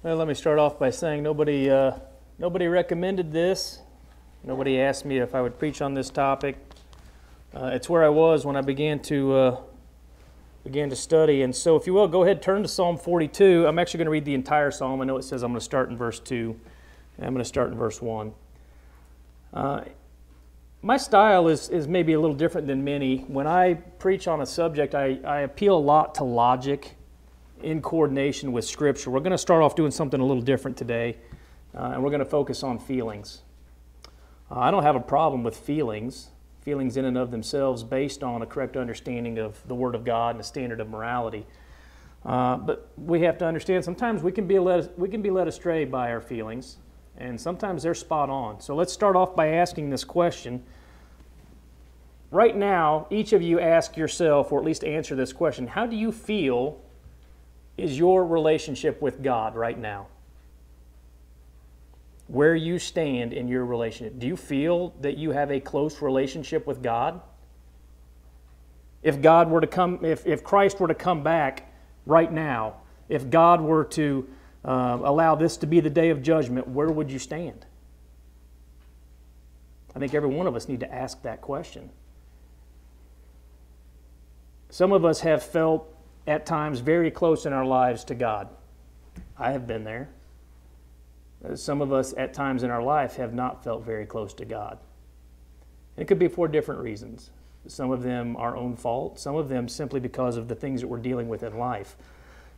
Well, let me start off by saying nobody, uh, nobody recommended this. Nobody asked me if I would preach on this topic. Uh, it's where I was when I began to uh, began to study. And so, if you will, go ahead turn to Psalm 42. I'm actually going to read the entire psalm. I know it says I'm going to start in verse two. I'm going to start in verse one. Uh, my style is, is maybe a little different than many. When I preach on a subject, I, I appeal a lot to logic in coordination with Scripture. We're going to start off doing something a little different today, uh, and we're going to focus on feelings. Uh, I don't have a problem with feelings, feelings in and of themselves, based on a correct understanding of the Word of God and the standard of morality. Uh, but we have to understand sometimes we can be led, we can be led astray by our feelings, and sometimes they're spot on. So let's start off by asking this question. Right now, each of you ask yourself, or at least answer this question How do you feel is your relationship with God right now? Where you stand in your relationship. Do you feel that you have a close relationship with God? If God were to come, if, if Christ were to come back right now, if God were to uh, allow this to be the day of judgment, where would you stand? I think every one of us need to ask that question. Some of us have felt at times very close in our lives to God. I have been there. Uh, some of us at times in our life have not felt very close to God. It could be for different reasons. Some of them our own fault, some of them simply because of the things that we're dealing with in life.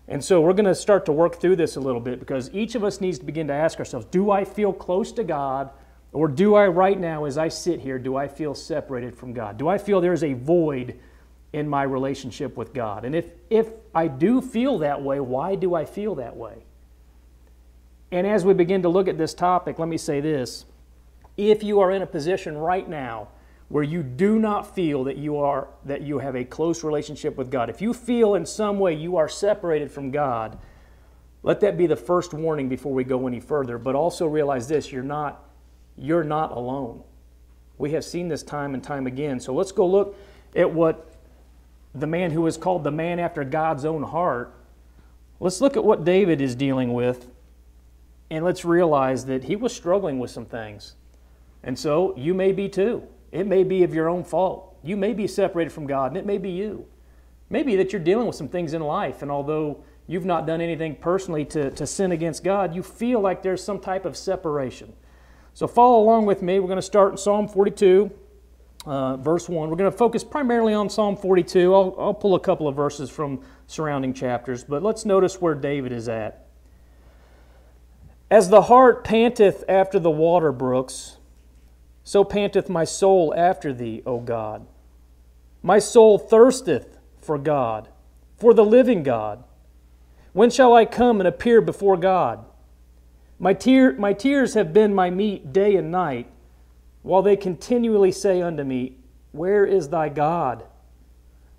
And so we're going to start to work through this a little bit because each of us needs to begin to ask ourselves do I feel close to God? Or do I, right now, as I sit here, do I feel separated from God? Do I feel there's a void in my relationship with God? And if, if I do feel that way, why do I feel that way? And as we begin to look at this topic, let me say this. If you are in a position right now where you do not feel that you are that you have a close relationship with God, if you feel in some way you are separated from God, let that be the first warning before we go any further. But also realize this, you're not you're not alone. We have seen this time and time again. So let's go look at what the man who is called the man after God's own heart, let's look at what David is dealing with and let's realize that he was struggling with some things. And so you may be too. It may be of your own fault. You may be separated from God, and it may be you. Maybe that you're dealing with some things in life, and although you've not done anything personally to, to sin against God, you feel like there's some type of separation. So follow along with me. We're going to start in Psalm 42 uh, verse 1. We're going to focus primarily on Psalm 42. I'll, I'll pull a couple of verses from surrounding chapters, but let's notice where David is at. As the hart panteth after the water brooks, so panteth my soul after thee, O God. My soul thirsteth for God, for the living God. When shall I come and appear before God? My, tear, my tears have been my meat day and night while they continually say unto me, Where is thy God?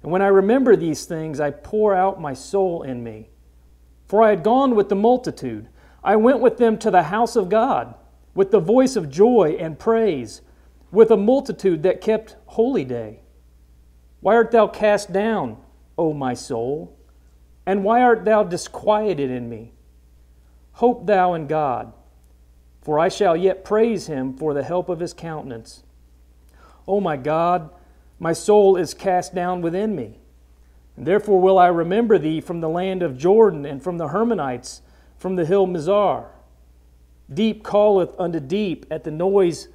And when I remember these things, I pour out my soul in me. For I had gone with the multitude. I went with them to the house of God, with the voice of joy and praise, with a multitude that kept holy day. Why art thou cast down, O my soul? And why art thou disquieted in me? Hope thou in God for I shall yet praise him for the help of his countenance. O my God, my soul is cast down within me. And therefore will I remember thee from the land of Jordan and from the Hermonites, from the hill Mizar. Deep calleth unto deep at the noise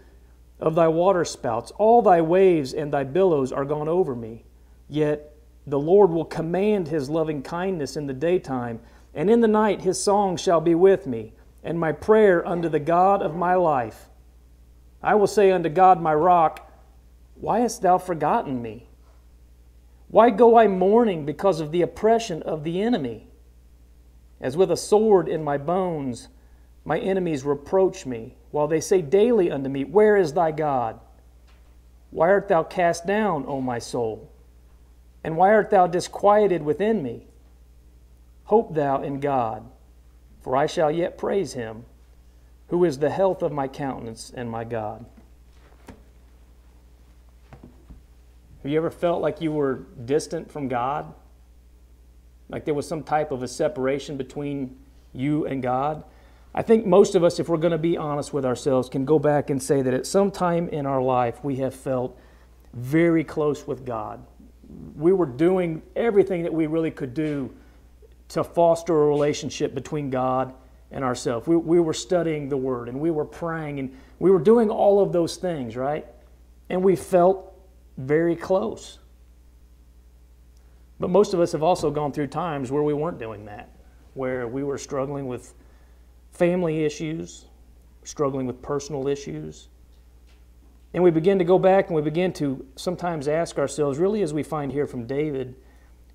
of thy waterspouts. All thy waves and thy billows are gone over me. Yet the Lord will command his loving kindness in the daytime, and in the night his song shall be with me and my prayer unto the God of my life. I will say unto God, my rock, Why hast thou forgotten me? Why go I mourning because of the oppression of the enemy? As with a sword in my bones, my enemies reproach me, while they say daily unto me, Where is thy God? Why art thou cast down, O my soul? And why art thou disquieted within me? Hope thou in God for I shall yet praise him, who is the health of my countenance and my God. Have you ever felt like you were distant from God? Like there was some type of a separation between you and God. I think most of us, if we're going to be honest with ourselves, can go back and say that at some time in our life we have felt very close with God. We were doing everything that we really could do to foster a relationship between God and ourselves. We, we were studying the Word and we were praying and we were doing all of those things, right? And we felt very close. But most of us have also gone through times where we weren't doing that, where we were struggling with family issues, struggling with personal issues. And we begin to go back and we begin to sometimes ask ourselves, really, as we find here from David,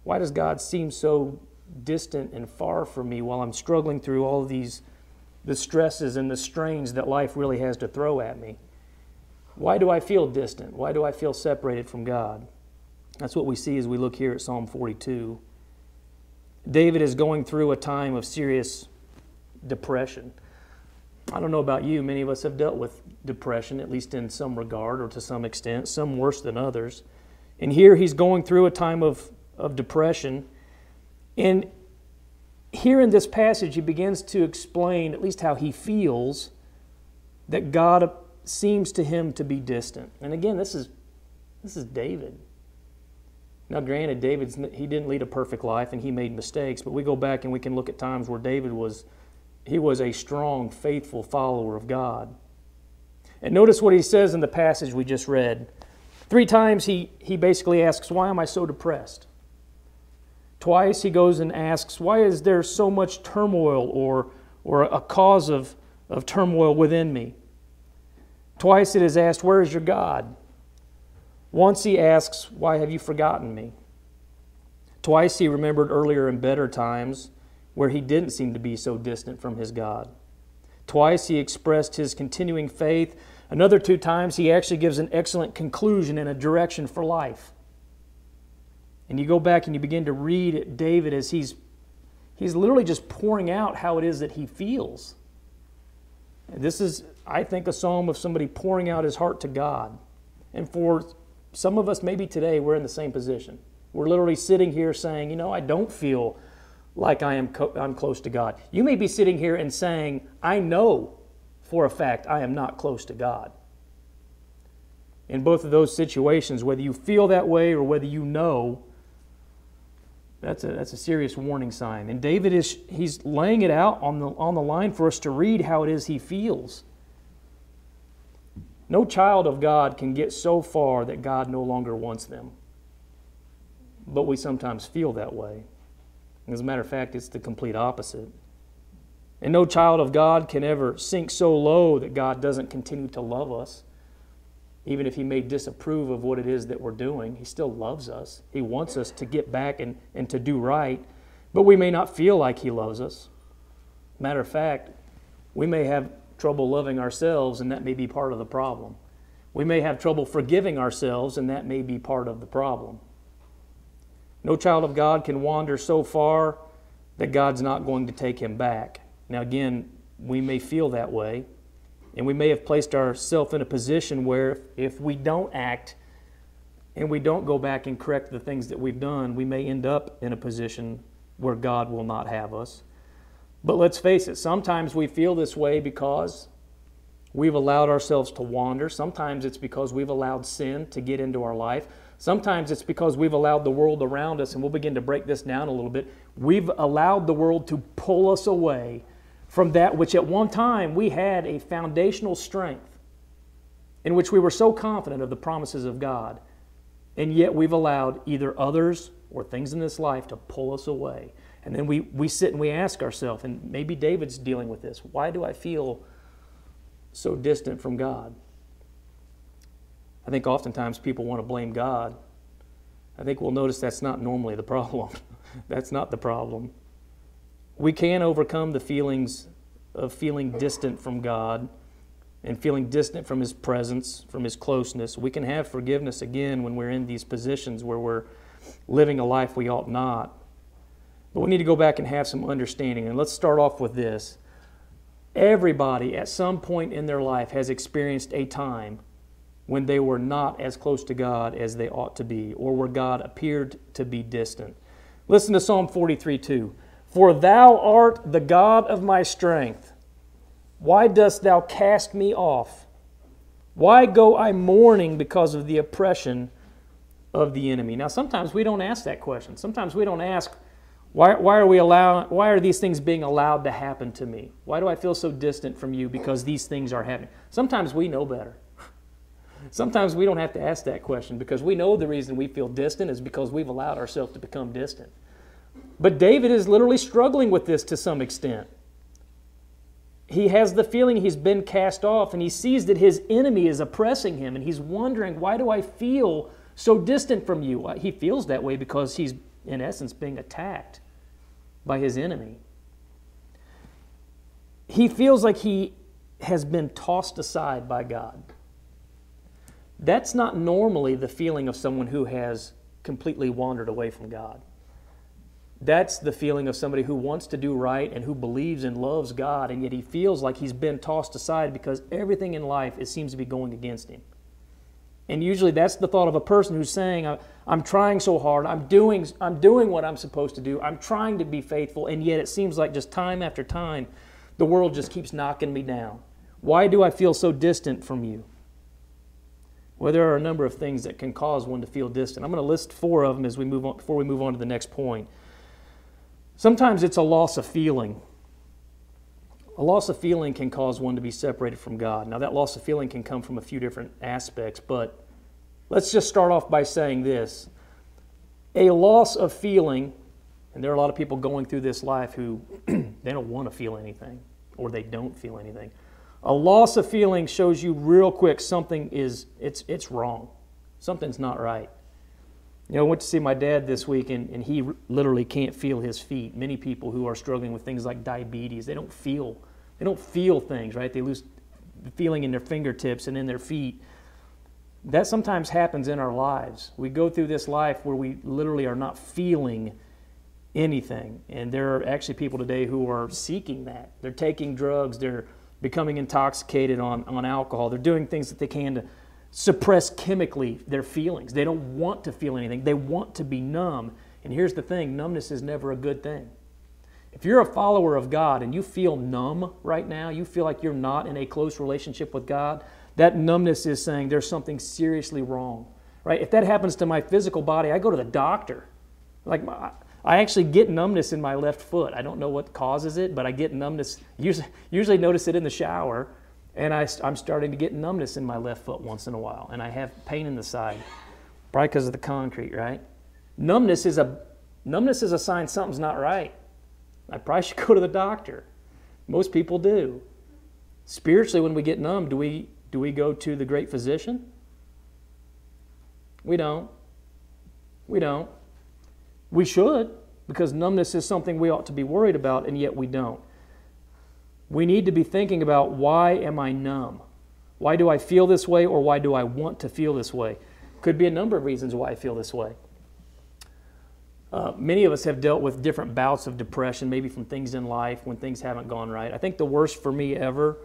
why does God seem so distant and far from me while I'm struggling through all these the stresses and the strains that life really has to throw at me? Why do I feel distant? Why do I feel separated from God? That's what we see as we look here at Psalm 42. David is going through a time of serious depression. I don't know about you, many of us have dealt with depression, at least in some regard or to some extent, some worse than others. And here he's going through a time of, of depression. And here in this passage, he begins to explain at least how he feels that God seems to him to be distant. And again, this is, this is David. Now, granted, David's, he didn't lead a perfect life and he made mistakes, but we go back and we can look at times where David was, he was a strong, faithful follower of God. And notice what he says in the passage we just read. Three times he, he basically asks, Why am I so depressed? Twice he goes and asks, Why is there so much turmoil or, or a cause of, of turmoil within me? Twice it is asked, Where is your God? Once he asks, Why have you forgotten me? Twice he remembered earlier and better times where he didn't seem to be so distant from his God. Twice he expressed his continuing faith. Another two times he actually gives an excellent conclusion and a direction for life. And you go back and you begin to read David as he's he's literally just pouring out how it is that he feels. And this is, I think, a psalm of somebody pouring out his heart to God. And for some of us, maybe today, we're in the same position. We're literally sitting here saying, you know, I don't feel like I am co- I'm close to God. You may be sitting here and saying, I know for a fact I am not close to God. In both of those situations, whether you feel that way or whether you know, that's a, that's a serious warning sign. And David is he's laying it out on the, on the line for us to read how it is he feels. No child of God can get so far that God no longer wants them. But we sometimes feel that way. As a matter of fact, it's the complete opposite. And no child of God can ever sink so low that God doesn't continue to love us. Even if He may disapprove of what it is that we're doing, He still loves us. He wants us to get back and, and to do right, but we may not feel like He loves us. Matter of fact, we may have trouble loving ourselves, and that may be part of the problem. We may have trouble forgiving ourselves, and that may be part of the problem. No child of God can wander so far that God's not going to take him back. Now, again, we may feel that way, and we may have placed ourselves in a position where if we don't act and we don't go back and correct the things that we've done, we may end up in a position where God will not have us. But let's face it, sometimes we feel this way because we've allowed ourselves to wander. Sometimes it's because we've allowed sin to get into our life. Sometimes it's because we've allowed the world around us, and we'll begin to break this down a little bit. We've allowed the world to pull us away from that which at one time we had a foundational strength, in which we were so confident of the promises of God. And yet we've allowed either others or things in this life to pull us away. And then we, we sit and we ask ourselves, and maybe David's dealing with this why do I feel so distant from God? I think oftentimes people want to blame God. I think we'll notice that's not normally the problem. that's not the problem. We can overcome the feelings of feeling distant from God and feeling distant from His presence, from His closeness. We can have forgiveness again when we're in these positions where we're living a life we ought not. But we need to go back and have some understanding. And let's start off with this. Everybody at some point in their life has experienced a time when they were not as close to God as they ought to be, or where God appeared to be distant. Listen to Psalm 43 2. For thou art the God of my strength. Why dost thou cast me off? Why go I mourning because of the oppression of the enemy? Now, sometimes we don't ask that question. Sometimes we don't ask, why, why are we allowing, why are these things being allowed to happen to me? Why do I feel so distant from you because these things are happening? Sometimes we know better. Sometimes we don't have to ask that question because we know the reason we feel distant is because we've allowed ourselves to become distant. But David is literally struggling with this to some extent. He has the feeling he's been cast off and he sees that his enemy is oppressing him and he's wondering, why do I feel so distant from you? Uh, he feels that way because he's, in essence, being attacked by his enemy. He feels like he has been tossed aside by God. That's not normally the feeling of someone who has completely wandered away from God. That's the feeling of somebody who wants to do right and who believes and loves God, and yet he feels like he's been tossed aside because everything in life it seems to be going against him. And usually that's the thought of a person who's saying, I'm trying so hard, I'm doing, I'm doing what I'm supposed to do, I'm trying to be faithful, and yet it seems like just time after time, the world just keeps knocking me down. Why do I feel so distant from you? Well, there are a number of things that can cause one to feel distant. I'm going to list four of them as we move on, before we move on to the next point. Sometimes it's a loss of feeling. A loss of feeling can cause one to be separated from God. Now, that loss of feeling can come from a few different aspects, but let's just start off by saying this. A loss of feeling, and there are a lot of people going through this life who they don't want to feel anything or they don't feel anything. A loss of feeling shows you real quick something is it's it's wrong. Something's not right. You know, I went to see my dad this week, and, and he literally can't feel his feet. Many people who are struggling with things like diabetes, they don't feel, they don't feel things, right? They lose feeling in their fingertips and in their feet. That sometimes happens in our lives. We go through this life where we literally are not feeling anything. And there are actually people today who are seeking that. They're taking drugs, they're becoming intoxicated on, on alcohol, they're doing things that they can to suppress chemically their feelings. They don't want to feel anything, they want to be numb. And here's the thing numbness is never a good thing. If you're a follower of God and you feel numb right now, you feel like you're not in a close relationship with God, that numbness is saying there's something seriously wrong. Right? If that happens to my physical body, I go to the doctor. Like my, I actually get numbness in my left foot. I don't know what causes it, but I get numbness. Usually, usually notice it in the shower and I, am starting to get numbness in my left foot once in a while, and I have pain in the side, probably because of the concrete, right? Numbness is a numbness is a sign something's not right. I probably should go to the doctor. Most people do. Spiritually, when we get numb, do we do we go to the great physician? We don't. We don't. We should, because numbness is something we ought to be worried about, and yet we don't we need to be thinking about why am I numb? Why do I feel this way or why do I want to feel this way? Could be a number of reasons why I feel this way. Uh, many of us have dealt with different bouts of depression, maybe from things in life when things haven't gone right. I think the worst for me ever,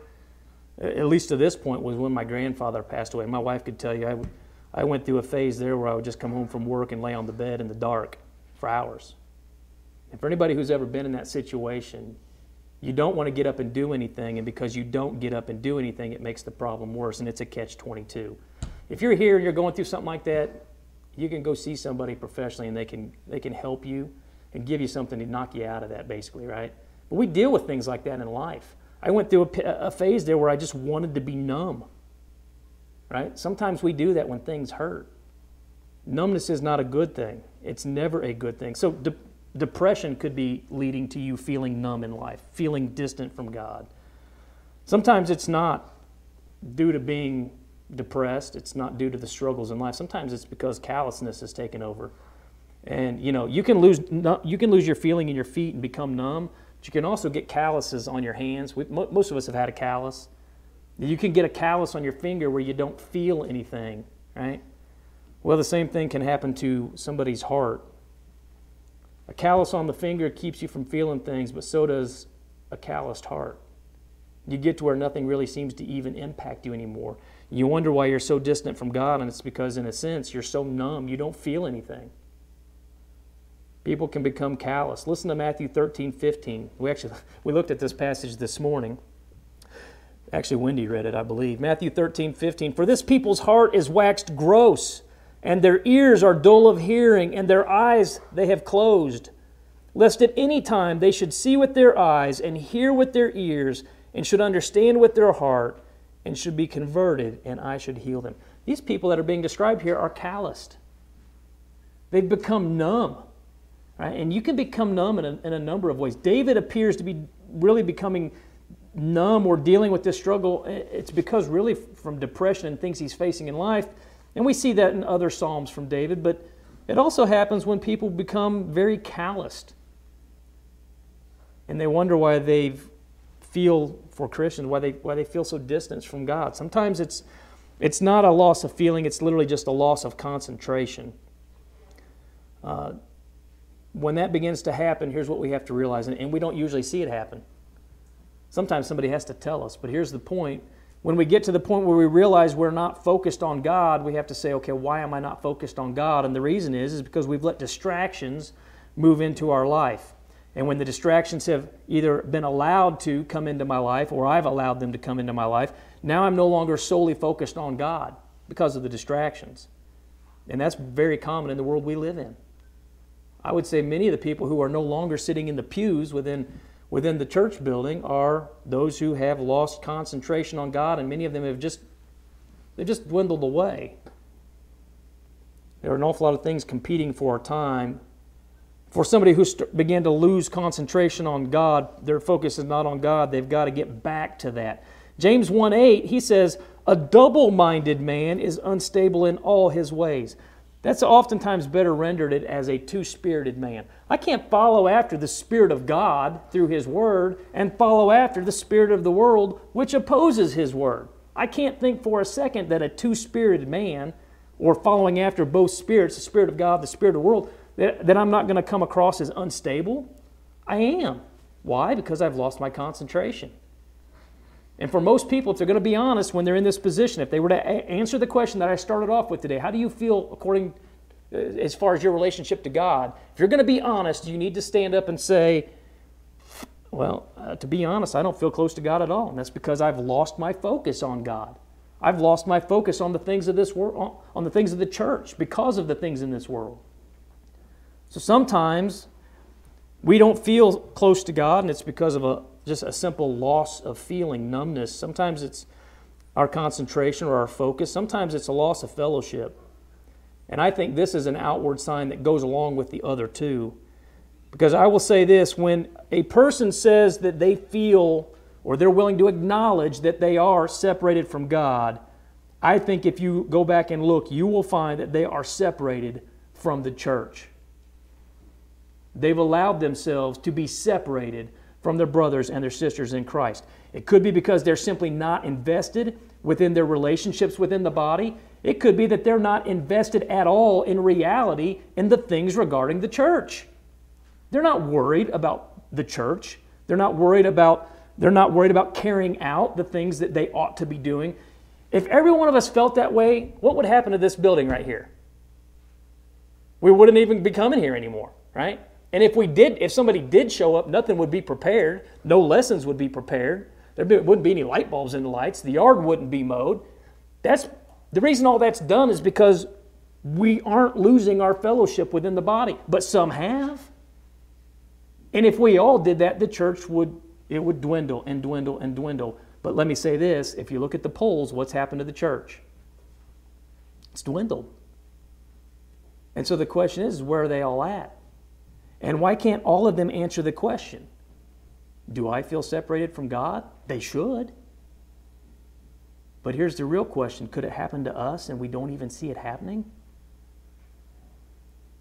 at least to this point, was when my grandfather passed away. My wife could tell you I, I went through a phase there where I would just come home from work and lay on the bed in the dark for hours. And for anybody who's ever been in that situation, you don't want to get up and do anything, and because you don't get up and do anything, it makes the problem worse, and it's a catch 22. If you're here and you're going through something like that, you can go see somebody professionally and they can, they can help you and give you something to knock you out of that, basically, right? But we deal with things like that in life. I went through a, a phase there where I just wanted to be numb, right? Sometimes we do that when things hurt. Numbness is not a good thing. It's never a good thing. So de- Depression could be leading to you feeling numb in life, feeling distant from God. Sometimes it's not due to being depressed, it's not due to the struggles in life. Sometimes it's because callousness has taken over. And you know, you can lose you can lose your feeling in your feet and become numb, but you can also get calluses on your hands. We, most of us have had a callus. You can get a callus on your finger where you don't feel anything, right? Well, the same thing can happen to somebody's heart a callus on the finger keeps you from feeling things, but so does a calloused heart. You get to where nothing really seems to even impact you anymore. You wonder why you're so distant from God, and it's because, in a sense, you're so numb, you don't feel anything. People can become callous. Listen to Matthew 13, 15. We actually we looked at this passage this morning. Actually, Wendy read it, I believe. Matthew 13, 15. For this people's heart is waxed gross, and their ears are dull of hearing, and their eyes they have closed, lest at any time they should see with their eyes, and hear with their ears, and should understand with their heart, and should be converted, and I should heal them. These people that are being described here are calloused. They've become numb. Right? And you can become numb in a, in a number of ways. David appears to be really becoming numb or dealing with this struggle. It's because really from depression and things he's facing in life. And we see that in other Psalms from David, but it also happens when people become very calloused. And they wonder why they feel, for Christians, why they, why they feel so distant from God. Sometimes it's, it's not a loss of feeling, it's literally just a loss of concentration. Uh, when that begins to happen, here's what we have to realize, and, and we don't usually see it happen. Sometimes somebody has to tell us, but here's the point. When we get to the point where we realize we're not focused on God, we have to say, okay, why am I not focused on God? And the reason is, is because we've let distractions move into our life. And when the distractions have either been allowed to come into my life or I've allowed them to come into my life, now I'm no longer solely focused on God because of the distractions. And that's very common in the world we live in. I would say many of the people who are no longer sitting in the pews within, within the church building are those who have lost concentration on God, and many of them have just they've just dwindled away. There are an awful lot of things competing for our time. For somebody who st- began to lose concentration on God, their focus is not on God. They've got to get back to that. James 1 8, he says, A double minded man is unstable in all his ways. That's oftentimes better rendered it as a two spirited man. I can't follow after the Spirit of God through His Word and follow after the Spirit of the world, which opposes His Word. I can't think for a second that a two spirited man, or following after both spirits, the Spirit of God, the Spirit of the world, that, that I'm not going to come across as unstable. I am. Why? Because I've lost my concentration. And for most people, if they're going to be honest when they're in this position, if they were to a- answer the question that I started off with today, how do you feel according uh, as far as your relationship to God? If you're going to be honest, you need to stand up and say, well, uh, to be honest, I don't feel close to God at all. And that's because I've lost my focus on God. I've lost my focus on the things of this world, on the things of the church because of the things in this world. So sometimes we don't feel close to God, and it's because of a just a simple loss of feeling, numbness. Sometimes it's our concentration or our focus. Sometimes it's a loss of fellowship. And I think this is an outward sign that goes along with the other two. Because I will say this when a person says that they feel or they're willing to acknowledge that they are separated from God, I think if you go back and look, you will find that they are separated from the church. They've allowed themselves to be separated from their brothers and their sisters in Christ. It could be because they're simply not invested within their relationships within the body. It could be that they're not invested at all in reality in the things regarding the church. They're not worried about the church. They're not worried about they're not worried about carrying out the things that they ought to be doing. If every one of us felt that way, what would happen to this building right here? We wouldn't even be coming here anymore, right? And if we did, if somebody did show up, nothing would be prepared. No lessons would be prepared. There wouldn't be any light bulbs in the lights. The yard wouldn't be mowed. That's the reason all that's done is because we aren't losing our fellowship within the body, but some have. And if we all did that, the church would it would dwindle and dwindle and dwindle. But let me say this, if you look at the polls, what's happened to the church? It's dwindled. And so the question is, where are they all at? And why can't all of them answer the question? Do I feel separated from God? They should. But here's the real question could it happen to us and we don't even see it happening?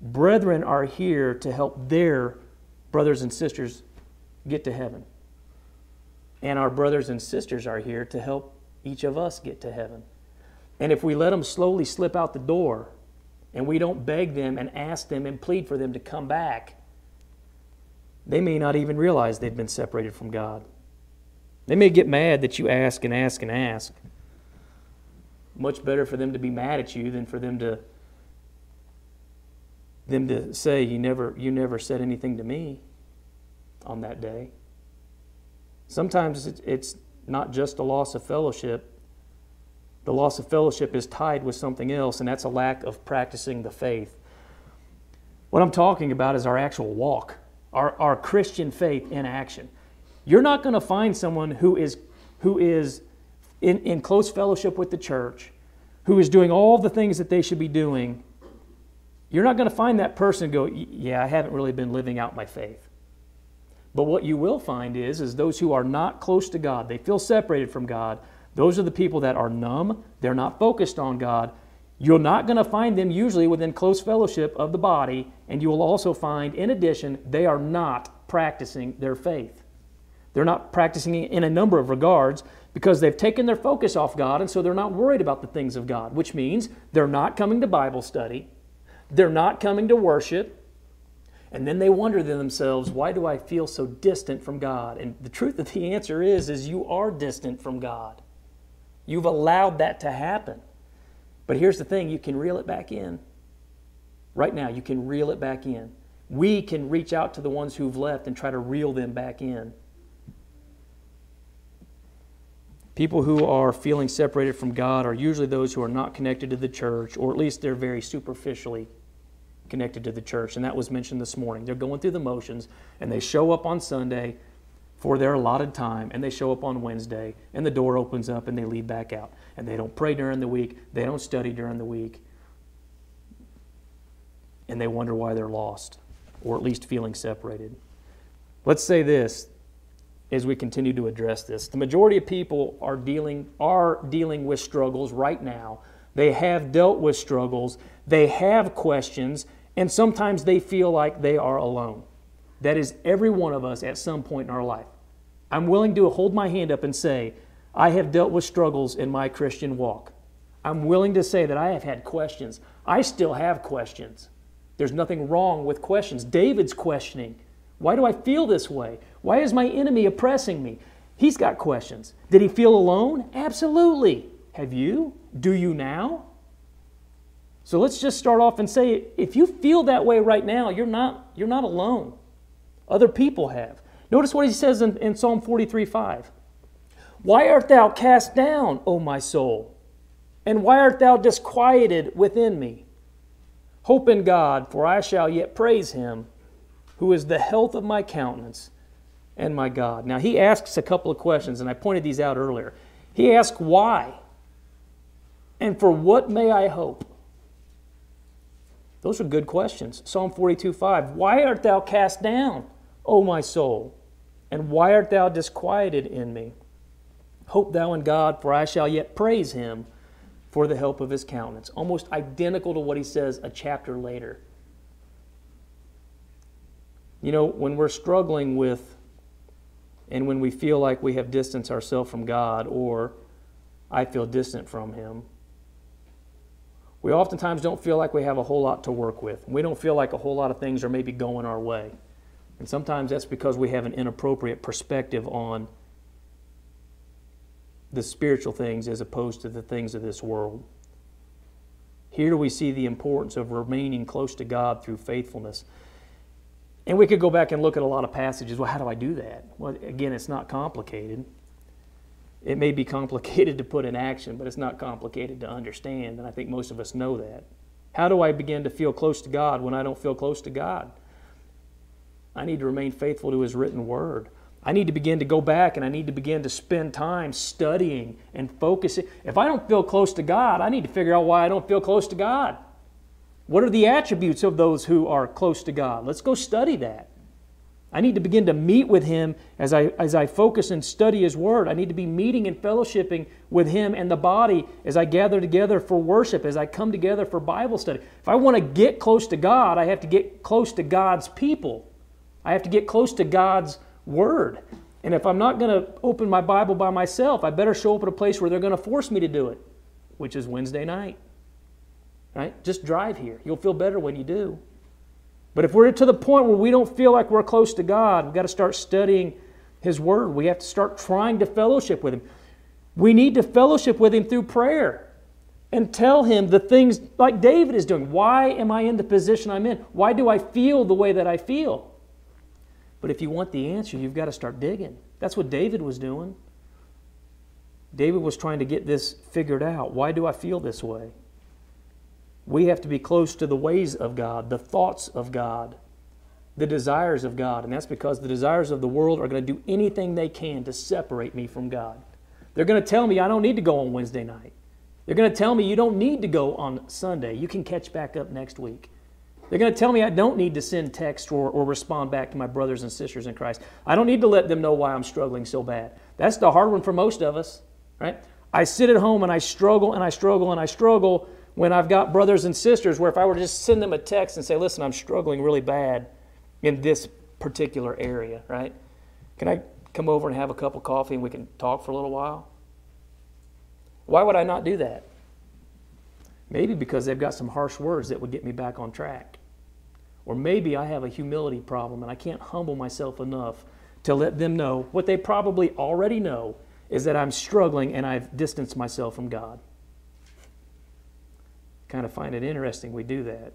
Brethren are here to help their brothers and sisters get to heaven. And our brothers and sisters are here to help each of us get to heaven. And if we let them slowly slip out the door and we don't beg them and ask them and plead for them to come back, they may not even realize they've been separated from God. They may get mad that you ask and ask and ask. Much better for them to be mad at you than for them to them to say, You never, you never said anything to me on that day. Sometimes it's not just a loss of fellowship. The loss of fellowship is tied with something else, and that's a lack of practicing the faith. What I'm talking about is our actual walk, our, our Christian faith in action. You're not going to find someone who is, who is in, in close fellowship with the church, who is doing all the things that they should be doing. You're not going to find that person go, Yeah, I haven't really been living out my faith. But what you will find is, is those who are not close to God, they feel separated from God. Those are the people that are numb. They're not focused on God. You're not going to find them usually within close fellowship of the body, and you will also find, in addition, they are not practicing their faith. They're not practicing in a number of regards because they've taken their focus off God, and so they're not worried about the things of God, which means they're not coming to Bible study, they're not coming to worship, and then they wonder to themselves, why do I feel so distant from God? And the truth of the answer is, is you are distant from God. You've allowed that to happen. But here's the thing, you can reel it back in. Right now, you can reel it back in. We can reach out to the ones who've left and try to reel them back in. People who are feeling separated from God are usually those who are not connected to the church, or at least they're very superficially connected to the church. And that was mentioned this morning. They're going through the motions, and they show up on Sunday for their allotted time, and they show up on Wednesday, and the door opens up, and they leave back out. And they don't pray during the week, they don't study during the week, and they wonder why they're lost, or at least feeling separated. Let's say this as we continue to address this. The majority of people are dealing, are dealing with struggles right now. They have dealt with struggles, they have questions, and sometimes they feel like they are alone. That is every one of us at some point in our life. I'm willing to hold my hand up and say, I have dealt with struggles in my Christian walk. I'm willing to say that I have had questions. I still have questions. There's nothing wrong with questions. David's questioning. Why do I feel this way? Why is my enemy oppressing me? He's got questions. Did he feel alone? Absolutely. Have you? Do you now? So let's just start off and say if you feel that way right now, you're not, you're not alone. Other people have. Notice what he says in, in Psalm 43 5. Why art thou cast down, O my soul? And why art thou disquieted within me? Hope in God, for I shall yet praise him who is the health of my countenance and my God. Now, he asks a couple of questions, and I pointed these out earlier. He asks, Why? And for what may I hope? Those are good questions. Psalm 42 5. Why art thou cast down, O my soul? And why art thou disquieted in me? Hope thou in God, for I shall yet praise him for the help of his countenance. Almost identical to what he says a chapter later. You know, when we're struggling with and when we feel like we have distanced ourselves from God or I feel distant from Him, we oftentimes don't feel like we have a whole lot to work with. We don't feel like a whole lot of things are maybe going our way. And sometimes that's because we have an inappropriate perspective on the spiritual things as opposed to the things of this world. Here we see the importance of remaining close to God through faithfulness. And we could go back and look at a lot of passages. Well, how do I do that? Well, again, it's not complicated. It may be complicated to put in action, but it's not complicated to understand, and I think most of us know that. How do I begin to feel close to God when I don't feel close to God? I need to remain faithful to His written word. I need to begin to go back and I need to begin to spend time studying and focusing. If I don't feel close to God, I need to figure out why I don't feel close to God. What are the attributes of those who are close to God? Let's go study that. I need to begin to meet with Him as I, as I focus and study His Word. I need to be meeting and fellowshipping with Him and the body as I gather together for worship, as I come together for Bible study. If I want to get close to God, I have to get close to God's people. I have to get close to God's Word. And if I'm not going to open my Bible by myself, I better show up at a place where they're going to force me to do it, which is Wednesday night. Right? Just drive here. You'll feel better when you do. But if we're to the point where we don't feel like we're close to God, we've got to start studying His Word. We have to start trying to fellowship with Him. We need to fellowship with Him through prayer. and tell him the things like David is doing. Why am I in the position I'm in? Why do I feel the way that I feel? But if you want the answer, you've got to start digging. That's what David was doing. David was trying to get this figured out. Why do I feel this way? We have to be close to the ways of God, the thoughts of God, the desires of God. And that's because the desires of the world are going to do anything they can to separate me from God. They're going to tell me I don't need to go on Wednesday night. They're going to tell me you don't need to go on Sunday. You can catch back up next week. They're going to tell me I don't need to send text or, or respond back to my brothers and sisters in Christ. I don't need to let them know why I'm struggling so bad. That's the hard one for most of us, right? I sit at home and I struggle and I struggle and I struggle when I've got brothers and sisters where if I were to just send them a text and say, listen, I'm struggling really bad in this particular area, right? Can I come over and have a cup of coffee and we can talk for a little while? Why would I not do that? Maybe because they've got some harsh words that would get me back on track. Or maybe I have a humility problem and I can't humble myself enough to let them know what they probably already know is that I'm struggling and I've distanced myself from God. Kind of find it interesting we do that.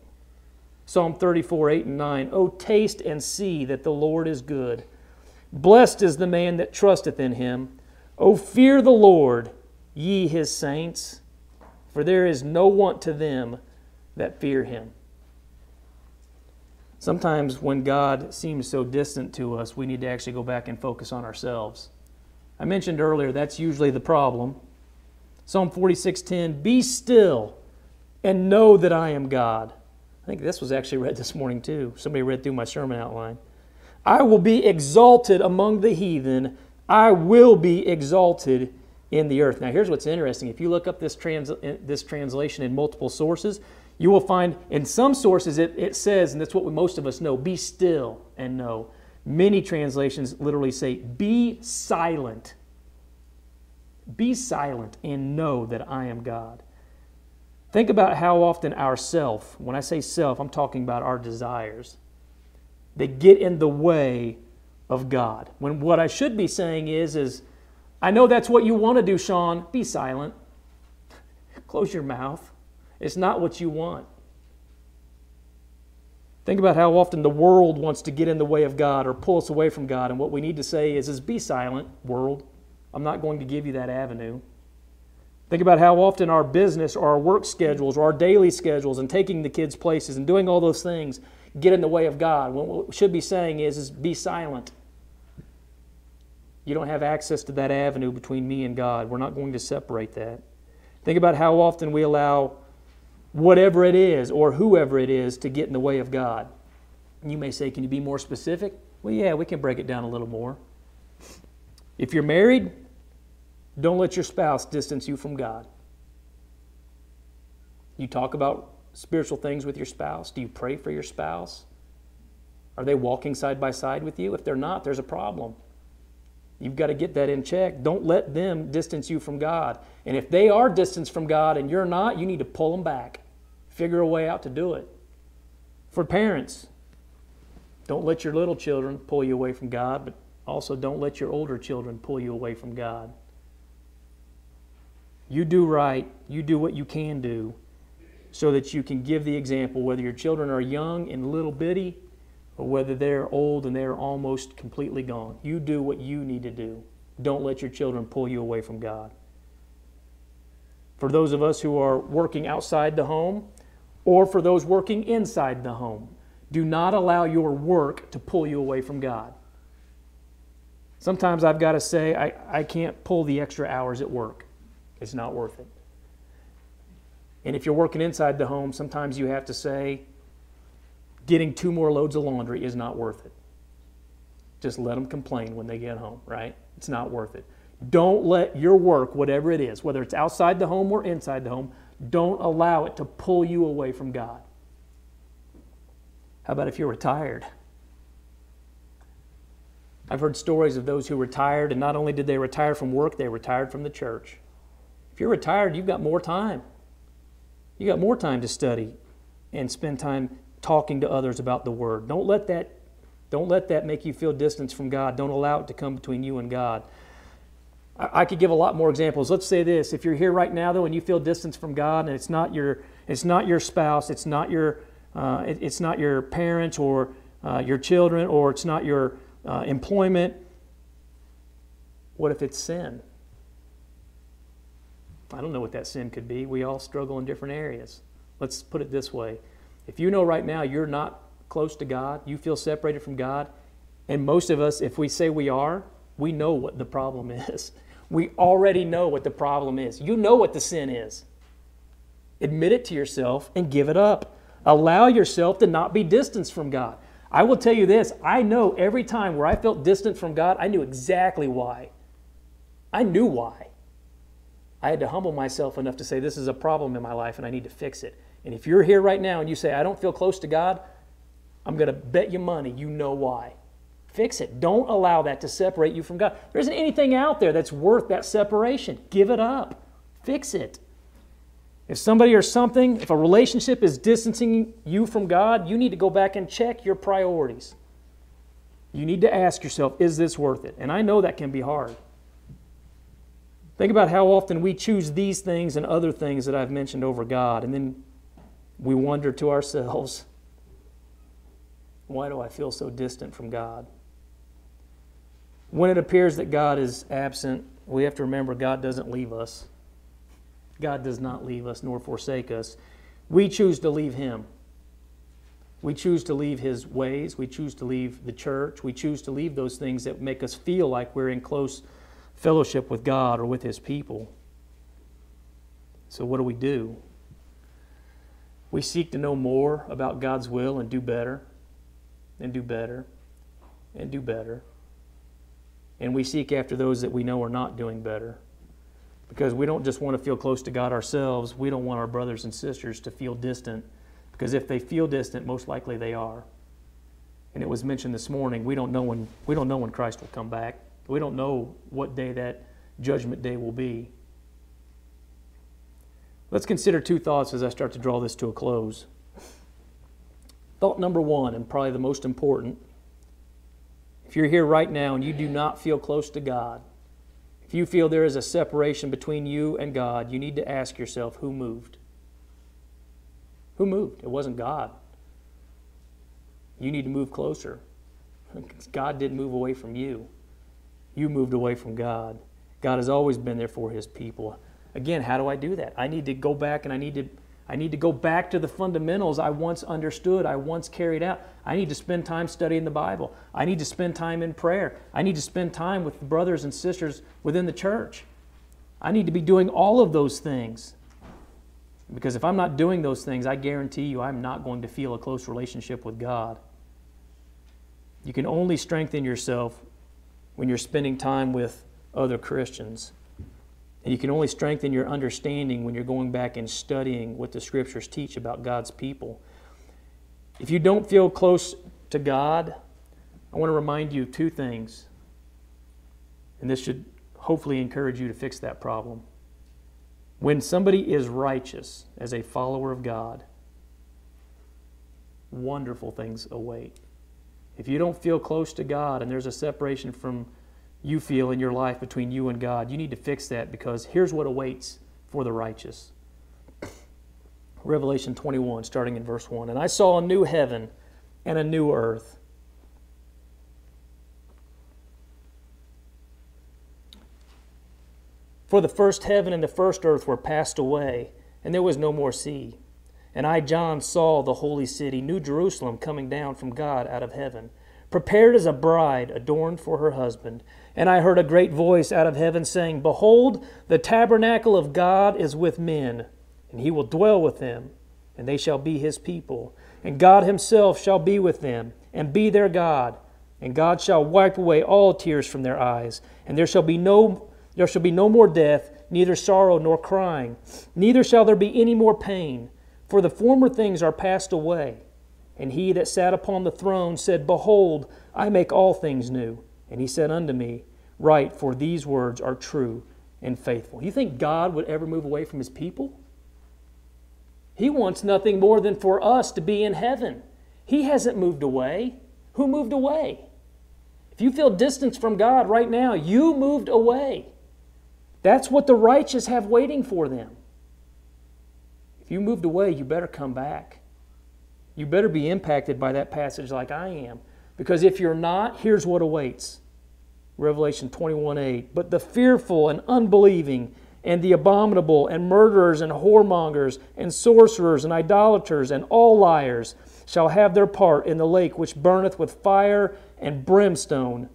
Psalm 34, 8 and 9. Oh, taste and see that the Lord is good. Blessed is the man that trusteth in him. Oh, fear the Lord, ye his saints, for there is no want to them that fear him. Sometimes when God seems so distant to us, we need to actually go back and focus on ourselves. I mentioned earlier that's usually the problem. Psalm 46:10, "Be still and know that I am God." I think this was actually read this morning too. Somebody read through my sermon outline. I will be exalted among the heathen. I will be exalted in the earth. Now, here's what's interesting. If you look up this, trans, this translation in multiple sources, you will find in some sources it, it says, and that's what most of us know, be still and know. Many translations literally say, be silent. Be silent and know that I am God. Think about how often our self, when I say self, I'm talking about our desires, they get in the way of God. When what I should be saying is, is I know that's what you want to do, Sean. Be silent. Close your mouth. It's not what you want. Think about how often the world wants to get in the way of God or pull us away from God. And what we need to say is, is be silent, world. I'm not going to give you that avenue. Think about how often our business or our work schedules or our daily schedules and taking the kids places and doing all those things get in the way of God. What we should be saying is, is be silent. You don't have access to that avenue between me and God. We're not going to separate that. Think about how often we allow whatever it is or whoever it is to get in the way of God. You may say, Can you be more specific? Well, yeah, we can break it down a little more. If you're married, don't let your spouse distance you from God. You talk about spiritual things with your spouse. Do you pray for your spouse? Are they walking side by side with you? If they're not, there's a problem. You've got to get that in check. Don't let them distance you from God. And if they are distanced from God and you're not, you need to pull them back. Figure a way out to do it. For parents, don't let your little children pull you away from God, but also don't let your older children pull you away from God. You do right, you do what you can do so that you can give the example, whether your children are young and little bitty or whether they're old and they're almost completely gone. You do what you need to do. Don't let your children pull you away from God. For those of us who are working outside the home, or for those working inside the home, do not allow your work to pull you away from God. Sometimes I've got to say, I, I can't pull the extra hours at work. It's not worth it. And if you're working inside the home, sometimes you have to say, getting two more loads of laundry is not worth it. Just let them complain when they get home, right? It's not worth it. Don't let your work, whatever it is, whether it's outside the home or inside the home, don't allow it to pull you away from God. How about if you're retired? I've heard stories of those who retired, and not only did they retire from work, they retired from the church. If you're retired, you've got more time. You've got more time to study and spend time talking to others about the word. Don't let that don't let that make you feel distance from God. Don't allow it to come between you and God. I, I could give a lot more examples. Let's say this: if you're here right now, though, and you feel distance from God, and it's not your, it's not your spouse, it's not your, uh, it, it's not your parents or uh, your children, or it's not your uh, employment. What if it's sin? I don't know what that sin could be. We all struggle in different areas. Let's put it this way. If you know right now you're not close to God, you feel separated from God, and most of us, if we say we are, we know what the problem is. We already know what the problem is. You know what the sin is. Admit it to yourself and give it up. Allow yourself to not be distanced from God. I will tell you this I know every time where I felt distant from God, I knew exactly why. I knew why. I had to humble myself enough to say, This is a problem in my life and I need to fix it. And if you're here right now and you say, I don't feel close to God, I'm going to bet you money you know why. Fix it. Don't allow that to separate you from God. There isn't anything out there that's worth that separation. Give it up. Fix it. If somebody or something, if a relationship is distancing you from God, you need to go back and check your priorities. You need to ask yourself, is this worth it? And I know that can be hard. Think about how often we choose these things and other things that I've mentioned over God, and then we wonder to ourselves, why do I feel so distant from God? When it appears that God is absent, we have to remember God doesn't leave us. God does not leave us nor forsake us. We choose to leave Him. We choose to leave His ways. We choose to leave the church. We choose to leave those things that make us feel like we're in close fellowship with God or with His people. So, what do we do? We seek to know more about God's will and do better, and do better, and do better. And we seek after those that we know are not doing better. Because we don't just want to feel close to God ourselves, we don't want our brothers and sisters to feel distant. Because if they feel distant, most likely they are. And it was mentioned this morning, we don't know when, we don't know when Christ will come back. We don't know what day that judgment day will be. Let's consider two thoughts as I start to draw this to a close. Thought number one, and probably the most important if you're here right now and you do not feel close to God, if you feel there is a separation between you and God, you need to ask yourself who moved? Who moved? It wasn't God. You need to move closer. God didn't move away from you. You moved away from God. God has always been there for his people. Again, how do I do that? I need to go back and I need to I need to go back to the fundamentals I once understood, I once carried out. I need to spend time studying the Bible. I need to spend time in prayer. I need to spend time with brothers and sisters within the church. I need to be doing all of those things. Because if I'm not doing those things, I guarantee you I'm not going to feel a close relationship with God. You can only strengthen yourself when you're spending time with other Christians. And you can only strengthen your understanding when you're going back and studying what the scriptures teach about God's people. If you don't feel close to God, I want to remind you of two things. And this should hopefully encourage you to fix that problem. When somebody is righteous as a follower of God, wonderful things await. If you don't feel close to God and there's a separation from you feel in your life between you and God, you need to fix that because here's what awaits for the righteous. Revelation 21, starting in verse 1. And I saw a new heaven and a new earth. For the first heaven and the first earth were passed away, and there was no more sea. And I, John, saw the holy city, New Jerusalem, coming down from God out of heaven, prepared as a bride adorned for her husband. And I heard a great voice out of heaven saying, Behold, the tabernacle of God is with men, and he will dwell with them, and they shall be his people. And God himself shall be with them, and be their God. And God shall wipe away all tears from their eyes, and there shall be no there shall be no more death, neither sorrow nor crying, neither shall there be any more pain, for the former things are passed away. And he that sat upon the throne said, Behold, I make all things new. And he said unto me, Write, for these words are true and faithful. You think God would ever move away from his people? He wants nothing more than for us to be in heaven. He hasn't moved away. Who moved away? If you feel distance from God right now, you moved away. That's what the righteous have waiting for them. If you moved away, you better come back. You better be impacted by that passage like I am. Because if you're not, here's what awaits Revelation 21 8. But the fearful and unbelieving, and the abominable, and murderers, and whoremongers, and sorcerers, and idolaters, and all liars shall have their part in the lake which burneth with fire and brimstone,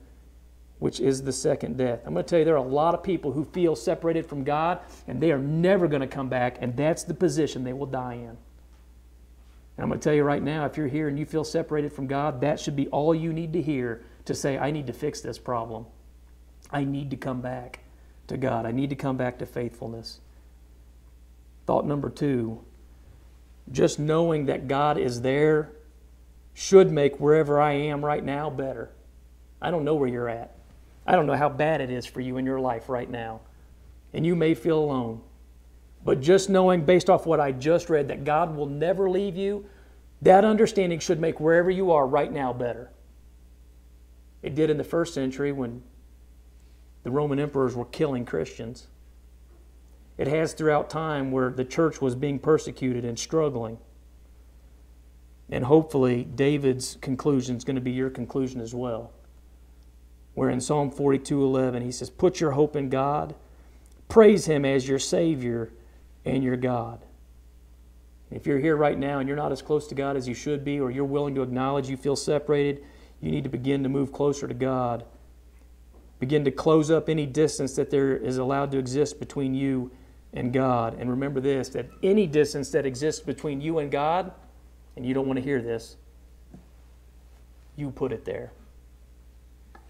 which is the second death. I'm going to tell you, there are a lot of people who feel separated from God, and they are never going to come back, and that's the position they will die in. And I'm going to tell you right now, if you're here and you feel separated from God, that should be all you need to hear to say, I need to fix this problem. I need to come back to God. I need to come back to faithfulness. Thought number two just knowing that God is there should make wherever I am right now better. I don't know where you're at. I don't know how bad it is for you in your life right now. And you may feel alone. But just knowing, based off what I just read, that God will never leave you, that understanding should make wherever you are right now better. It did in the first century when the Roman emperors were killing Christians. It has throughout time where the church was being persecuted and struggling. And hopefully, David's conclusion is going to be your conclusion as well. Where in Psalm 42:11 he says, "Put your hope in God, praise him as your savior and your God. If you're here right now and you're not as close to God as you should be, or you're willing to acknowledge you feel separated, you need to begin to move closer to God. Begin to close up any distance that there is allowed to exist between you and God. And remember this that any distance that exists between you and God, and you don't want to hear this, you put it there.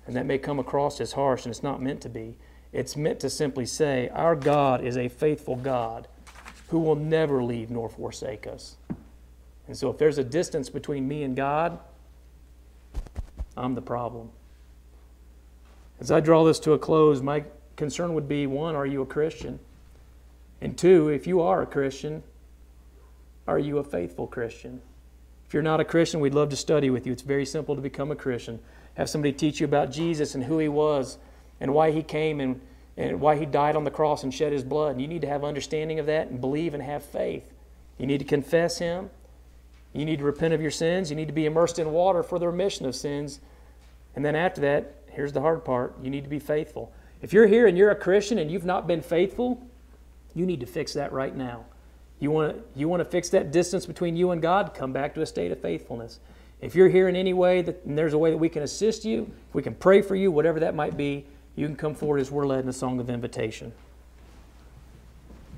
And that may come across as harsh, and it's not meant to be. It's meant to simply say, Our God is a faithful God who will never leave nor forsake us. And so if there's a distance between me and God, I'm the problem. As I draw this to a close, my concern would be one, are you a Christian? And two, if you are a Christian, are you a faithful Christian? If you're not a Christian, we'd love to study with you. It's very simple to become a Christian. Have somebody teach you about Jesus and who he was and why he came and and why he died on the cross and shed his blood. And you need to have understanding of that and believe and have faith. You need to confess him. You need to repent of your sins. You need to be immersed in water for the remission of sins. And then after that, here's the hard part you need to be faithful. If you're here and you're a Christian and you've not been faithful, you need to fix that right now. You want to, you want to fix that distance between you and God? Come back to a state of faithfulness. If you're here in any way that there's a way that we can assist you, we can pray for you, whatever that might be, you can come forward as we're led in a song of invitation.